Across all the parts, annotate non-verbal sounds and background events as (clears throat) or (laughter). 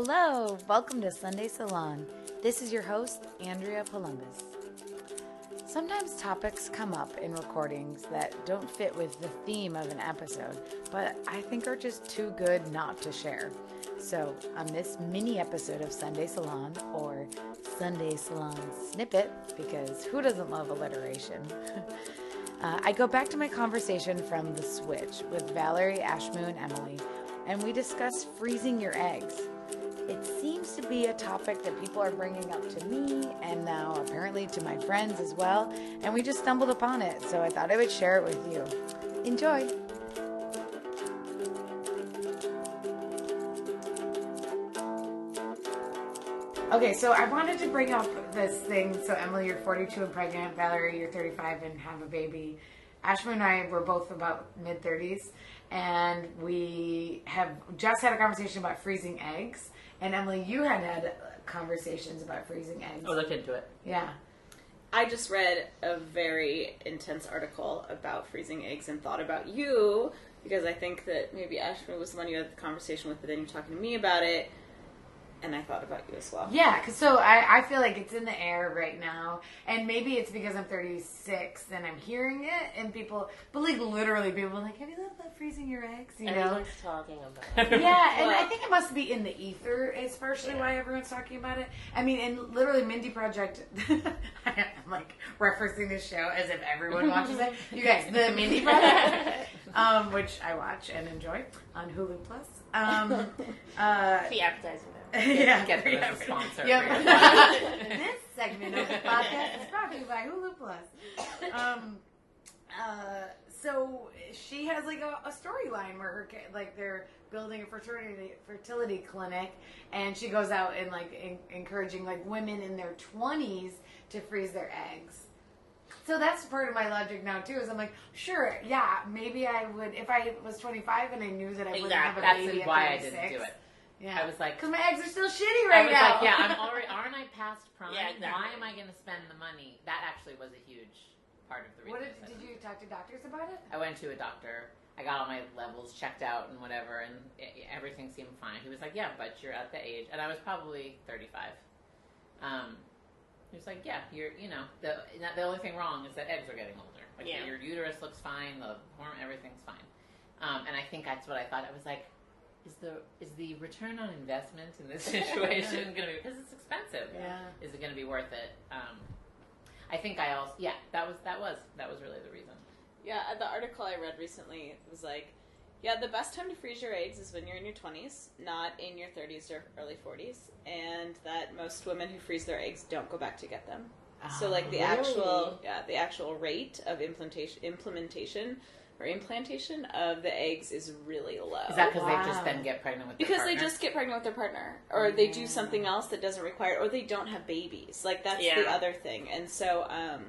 Hello, welcome to Sunday Salon. This is your host, Andrea Columbus. Sometimes topics come up in recordings that don't fit with the theme of an episode, but I think are just too good not to share. So, on this mini episode of Sunday Salon, or Sunday Salon Snippet, because who doesn't love alliteration? (laughs) uh, I go back to my conversation from The Switch with Valerie, Ashma, and Emily, and we discuss freezing your eggs. It seems to be a topic that people are bringing up to me and now apparently to my friends as well, and we just stumbled upon it, so I thought I would share it with you. Enjoy! Okay, so I wanted to bring up this thing. So, Emily, you're 42 and pregnant. Valerie, you're 35 and have a baby. Ashma and I were both about mid 30s, and we have just had a conversation about freezing eggs. And Emily, you had had conversations about freezing eggs. Oh, look into it. Yeah. I just read a very intense article about freezing eggs and thought about you because I think that maybe Ashma was the one you had the conversation with, but then you're talking to me about it, and I thought about you as well. Yeah, cause so I, I feel like it's in the air right now, and maybe it's because I'm 36 and I'm hearing it, and people, but like literally, people are like, "Have you thought about freezing your eggs?" You know? Everyone's talking about (laughs) it. Yeah, and I think it must be in the ether, is partially why everyone's talking about it. I mean, and literally, Mindy Project, (laughs) I'm like referencing this show as if everyone (laughs) watches it. You guys, the Mindy Project, um, which I watch and enjoy on Hulu Plus. Um, uh, Free advertising. Yeah, Get them as a yeah. sponsor Yep. (laughs) this segment of the (laughs) podcast is brought to you by Hulu Plus. Um, uh, so she has like a, a storyline where her like they're building a fertility fertility clinic, and she goes out and like en- encouraging like women in their twenties to freeze their eggs. So that's part of my logic now too. Is I'm like, sure, yeah, maybe I would if I was 25 and I knew that I wouldn't have a That's baby at why I didn't do it. Yeah, I was like, because my eggs are still shitty I right was now. like, yeah, I'm (laughs) already, aren't I past prime? Yeah, exactly. Why am I going to spend the money? That actually was a huge part of the reason. What did, did you talk to doctors about it? I went to a doctor. I got all my levels checked out and whatever, and it, everything seemed fine. He was like, "Yeah, but you're at the age," and I was probably 35. Um, he was like, "Yeah, you're, you know, the the only thing wrong is that eggs are getting older. Like Yeah. your uterus looks fine, the hormone, everything's fine." Um, and I think that's what I thought. I was like, "Is the is the return on investment in this (laughs) situation going to be because it's expensive? Yeah. Is it going to be worth it?" Um, I think I also, yeah, that was that was that was really the reason. Yeah, uh, the article I read recently was like, yeah, the best time to freeze your eggs is when you're in your 20s, not in your 30s or early 40s, and that most women who freeze their eggs don't go back to get them. So like the Really? actual yeah, the actual rate of implantation implementation or implantation of the eggs is really low. Is that because they just then get pregnant with their partner because they just get pregnant with their partner, or they do something else that doesn't require, or they don't have babies. Like that's the other thing. And so, um,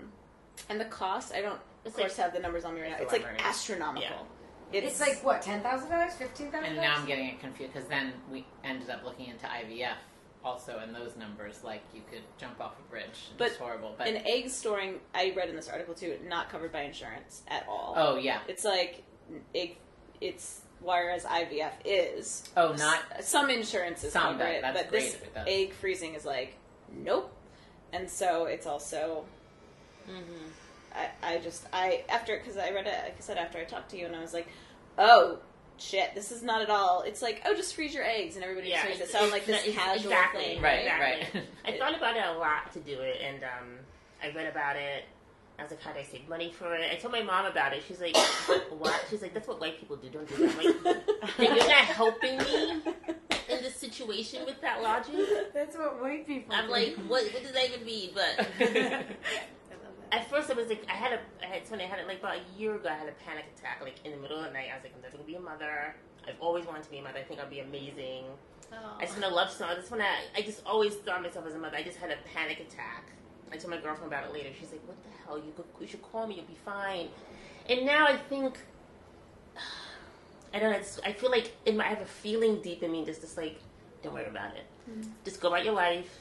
and the cost, I don't, of course, like- have the numbers on me right now. It's It's like elaborate. astronomical. It's, like what ten thousand dollars, fifteen thousand. And now I'm getting it confused because then we ended up looking into IVF also, in those numbers like you could jump off a bridge. But it's horrible. But an egg storing. I read in this article too, not covered by insurance at all. oh yeah, It's like egg. It's whereas IVF is. oh not Some insurances Some, cover it, but this if it does. egg freezing is like nope. And so it's also Mm-hmm. I, I just I after because I read it like I said after I talked to you and I was like, oh shit, this is not at all. It's like oh just freeze your eggs and everybody Yeah, just makes it it's- sound like this it's- casual exactly, thing, right, exactly. right. (laughs) I thought about it a lot to do it, and um, I read about it. I was like, how do I save money for it? I told my mom about it. She's like, (coughs) what? She's like, that's what white people do. Don't do that. I'm like, you're not helping me in this situation with that logic. That's what white people. I'm do. like, what? What does that even mean? But (laughs) (laughs) at first, I was like, I had a, I had, it's funny, I had it like about a year ago. I had a panic attack, like in the middle of the night. I was like, I'm never gonna be a mother. I've always wanted to be a mother. I think I'll be amazing. I just oh. want to love someone. I just want to. I just always thought myself as a mother. I just had a panic attack. I told my girlfriend about it later. She's like, "What the hell? You could, you should call me. You'll be fine." And now I think, (sighs) I don't know. It's, I feel like in my, I have a feeling deep in me that's just like, don't worry about it. Mm-hmm. Just go about your life.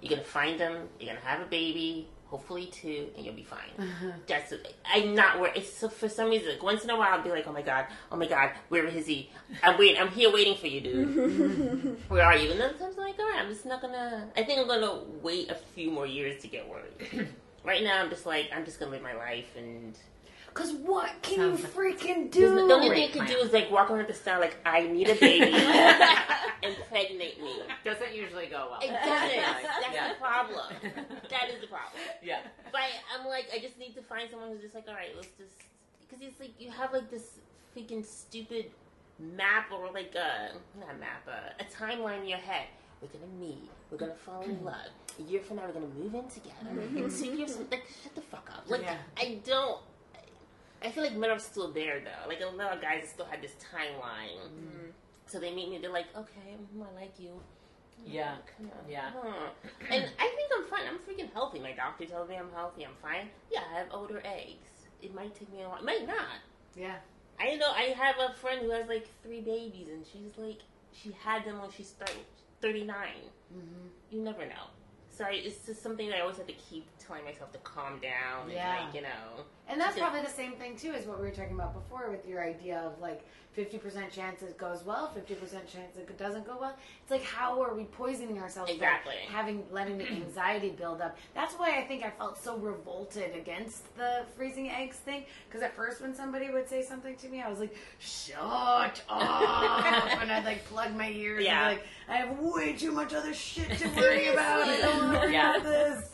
You're gonna find them. You're gonna have a baby. Hopefully two, and you'll be fine. (laughs) That's I'm not worried. It's so for some reason, like, once in a while, I'll be like, oh my god, oh my god, where is he? I'm waiting. I'm here waiting for you, dude. (laughs) where are you? And then sometimes I'm like, all right, I'm just not gonna. I think I'm gonna wait a few more years to get worried. (clears throat) right now, I'm just like, I'm just gonna live my life and. Cause what can Sounds you like- freaking The only do? thing you can do is like walk around the star like I need a baby, (laughs) impregnate me. Doesn't usually go well. It doesn't. (laughs) That's Yeah. the problem. That is the problem. Yeah. But I'm like, I just need to find someone who's just like, all right, let's just because it's like you have like this freaking stupid map or like a not map, a, a timeline in your head. We're gonna meet. We're gonna fall in mm-hmm. love. A year from now, we're gonna move in together. Mm-hmm. In two years, like shut the fuck up. Like Yeah. I don't. I feel like men are still there though. Like a lot of guys still have this timeline. So they meet me. They're like, okay, mm, I like you. Yeah. Come on. Yeah. Huh. And I think I'm fine. I'm freaking healthy. My doctor tells me I'm healthy. I'm fine. Yeah, I have older eggs. It might take me a while. It might not. Yeah. I know. I have a friend who has like three babies, and she's like, she had them when she's started 39. Mm-hmm. You never know. So I, it's just something that I always have to keep telling myself to calm down. Yeah. And like, you know. And that's probably the same thing too as what we were talking about before with your idea of like 50% chance it goes well, 50% chance it doesn't go well. It's like how are we poisoning ourselves by Exactly. having letting the anxiety build up. That's why I think I felt so revolted against the freezing eggs thing because at first when somebody would say something to me, I was like, "Shut up!" (laughs) and I'd like plug my ears Yeah. and be like, "I have way too much other shit to (laughs) worry about. I don't want to Yeah. about this."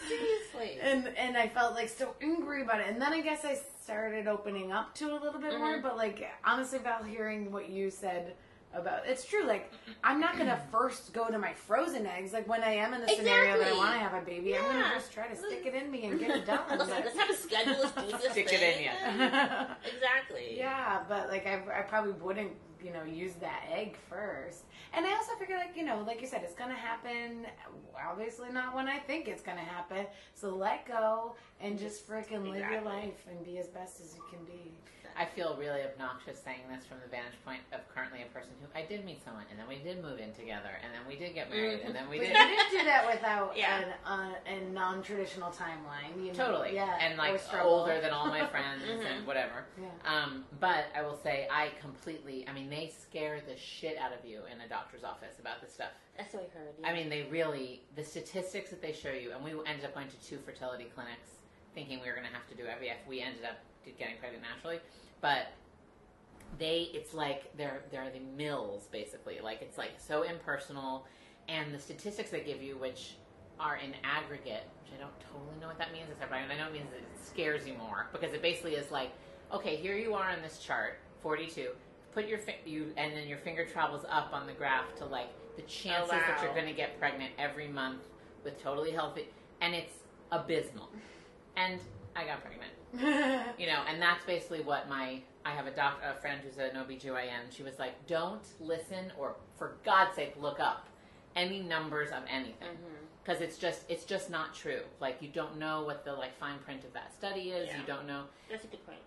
Seriously. and and I felt like so angry about it. And then I guess I started opening up to it a little bit more. Mhm. But like honestly, Val, hearing what you said about it's true. Like I'm not gonna (clears throat) first go to my frozen eggs. Like when I am in the scenario that I want to have a baby, I'm gonna just try to stick it in me and get it (laughs) done. Listen, But- let's have a schedule. Let's do this Stick it in you. (laughs) Exactly. yeah, but like I, I probably wouldn't, you know, use that egg first. And I also figure, like, you know, like you said, it's gonna happen. Obviously, not when I think it's gonna happen. So let go and just freaking live your life and be as best as you can be. I feel really obnoxious saying this from the vantage point of currently a person who I did meet someone, and then we did move in together, and then we did get married, and then we But did. you didn't do that without (laughs) Yeah. an, uh, a non-traditional timeline. You know, Totally. yeah, and like older than all my (laughs) friends Mhm. and whatever. Yeah. Um, but I will say I completely. I mean, they scare the shit out of you in a doctor's office about this stuff. That's what I heard. I mean, they really the statistics that they show you, and we ended up going to two fertility clinics, thinking we were going to have to do IVF. We ended up getting pregnant naturally, but they it's like they're they're the mills basically. Like it's like so impersonal, and the statistics they give you, which are in aggregate, which I don't totally know what that means. Except I know it means it scares you more because it basically is like, okay, here you are on this chart, forty-two. Put your fi- you and then your finger travels up on the graph to like the chances that oh, wow. you're going to get pregnant every month with totally healthy, and it's abysmal. And I got pregnant (laughs) you know, and that's basically what my I have a doc a friend who's an OBGYN. She was like, "Don't listen or for God's sake look up any numbers of anything mm-hmm. because it's just it's just not true. Like you don't know what the like fine print of that study is. Yeah. You don't know. That's a good point.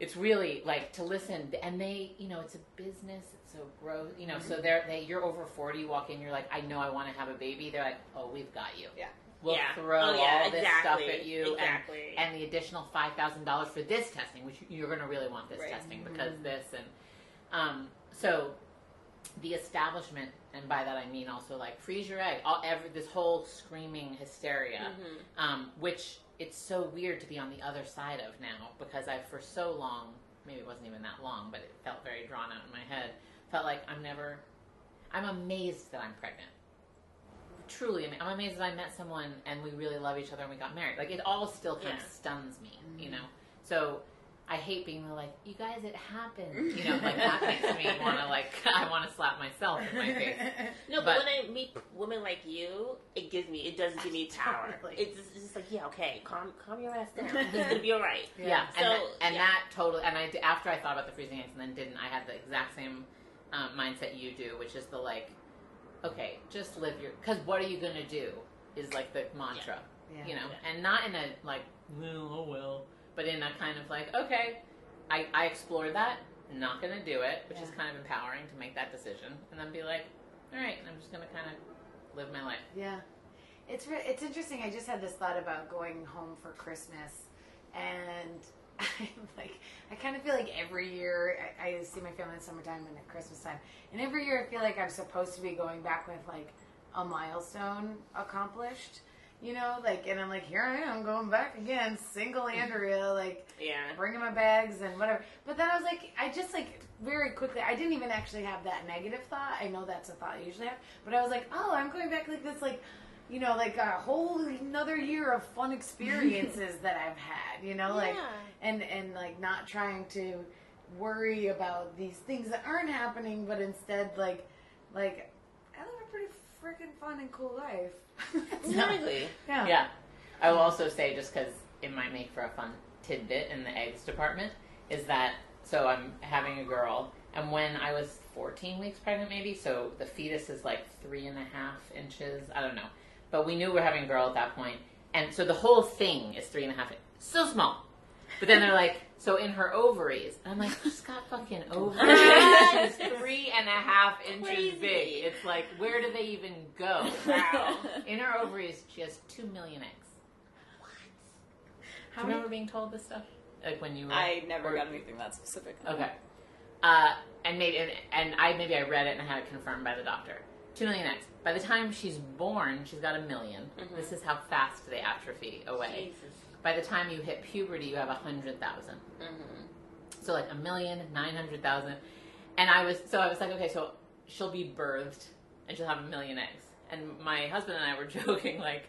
It's really like to listen and they, you know, it's a business. It's so gross, you know. So mm-hmm. they're they you're over 40, you walk in, you're like, "I know I want to have a baby." They're like, "Oh, we've got you." Yeah. We'll yeah. throw oh, yeah, all this exactly. stuff at you and Exactly. and the additional five thousand dollars for this testing, which you're going to really want this Right. testing because this and um, so the establishment, and by that I mean also like freeze your egg, all every this whole screaming hysteria, Mhm. um, which it's so weird to be on the other side of now because I for so long, maybe it wasn't even that long, but it felt very drawn out in my head. Felt like I'm never, I'm amazed that I'm pregnant truly ama- I'm amazed that I met someone and we really love each other and we got married. Like it all still kind Yeah. of stuns me, you know. So I hate being like, you guys, it happened. (laughs) You know, like that makes me want to like, (laughs) I want to slap myself in my face. (laughs) No, but, But- when I meet women like you, it gives me, it does give me power. Totally. It's, just, it's just like, yeah, okay, calm, calm your ass down. It's gonna be all right. Yeah, and, So, that, and yeah. that totally. And I d- after I thought about the freezing eggs and then didn't, I had the exact same um, mindset you do, which is the like, okay, just live your. Because what are you gonna do? Is like the mantra. Yeah. you know, and not in a like, well, oh well, but in a kind of like, okay, I, I explored that, not gonna do it, which is kind of empowering to make that decision, and then be like, all right, I'm just gonna kind of live my life. Yeah. It's re- it's interesting. I just had this thought about going home for Christmas, and I'm like I kind of feel like every year I, I see my family in summertime and at Christmas time, and every year I feel like I'm supposed to be going back with like a milestone accomplished. You know, like, and I'm like, here I am going back again, single mm-hmm. Andrea, like, Yeah. bringing my bags and whatever. But then I was like, I just like very quickly, I didn't even actually have that negative thought. I know that's a thought I usually have, but I was like, oh, I'm going back like this, like, you know, like a whole another year of fun experiences (laughs) that I've had, you know, like, Yeah. and and like not trying to worry about these things that aren't happening, but instead like, like I live a pretty freaking fun and cool life. (laughs) Exactly. yeah. Yeah. I will also say, just because it might make for a fun tidbit in the eggs department, is that so I'm having a girl, and when I was 14 weeks pregnant, maybe, so the fetus is like three and a half inches. I don't know. But we knew we were having a girl at that point, and so the whole thing is three and a half. So small. But then they're like, so in her ovaries, and I'm like, she's got fucking (laughs) ovaries. she's three and a half inches Crazy. big. It's like, where do they even go? Wow. (laughs) In her ovaries, she has two million eggs. How Do you remember being told this stuff? Like when you were. I never or- got anything that specific. Okay. Uh, and maybe and, and I maybe I read it and I had it confirmed by the doctor. Two million eggs. By the time she's born, she's got a 1000000 Mm-hmm. This is how fast they atrophy away. Jesus. By the time you hit puberty, you have a hundred thousand. Mm-hmm. So like a million, nine hundred thousand. And I was so I was like, okay, so she'll be birthed and she'll have a million eggs. And my husband and I were (laughs) joking, like,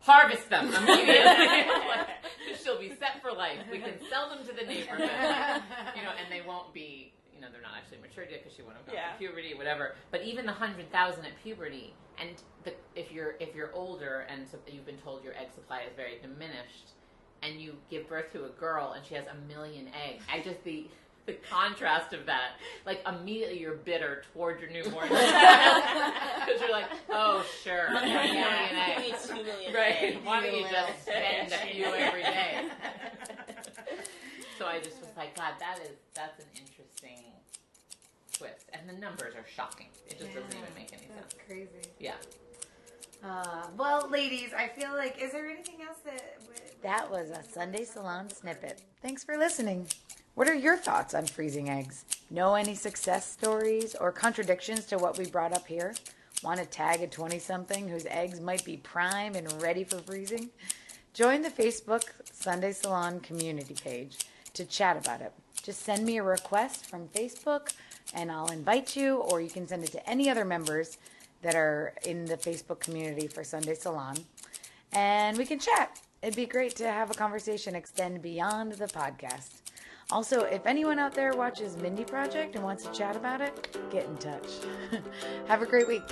harvest them (laughs) immediately. (laughs) Like, she'll be set for life. We can sell them to the neighborhood. you know, and they won't be, you know, they're not actually matured yet because she won't have gone Yeah. through puberty, whatever. But even the hundred thousand at puberty, and the, if you're if you're older and so you've been told your egg supply is very diminished, and you give birth to a girl and she has a million eggs, I just the the contrast of that, like immediately you're bitter toward your newborn (laughs) because (laughs) you're like, oh sure, a million Yeah. eggs. It's two million Right. eggs. Why don't you just spend a few every day? (laughs) So I just was like, God, that is that's an interesting twist, and the numbers are shocking. It just doesn't even make any That's sense. crazy. Yeah. Uh, well, ladies, I feel like is there anything else that that was a Sunday Salon snippet. Thanks for listening. What are your thoughts on freezing eggs? Know any success stories or contradictions to what we brought up here? Want to tag a 20 something whose eggs might be prime and ready for freezing? Join the Facebook Sunday Salon community page to chat about it. Just send me a request from Facebook and I'll invite you, or you can send it to any other members that are in the Facebook community for Sunday Salon and we can chat. It'd be great to have a conversation extend beyond the podcast. Also, if anyone out there watches Mindy Project and wants to chat about it, get in touch. (laughs) have a great week.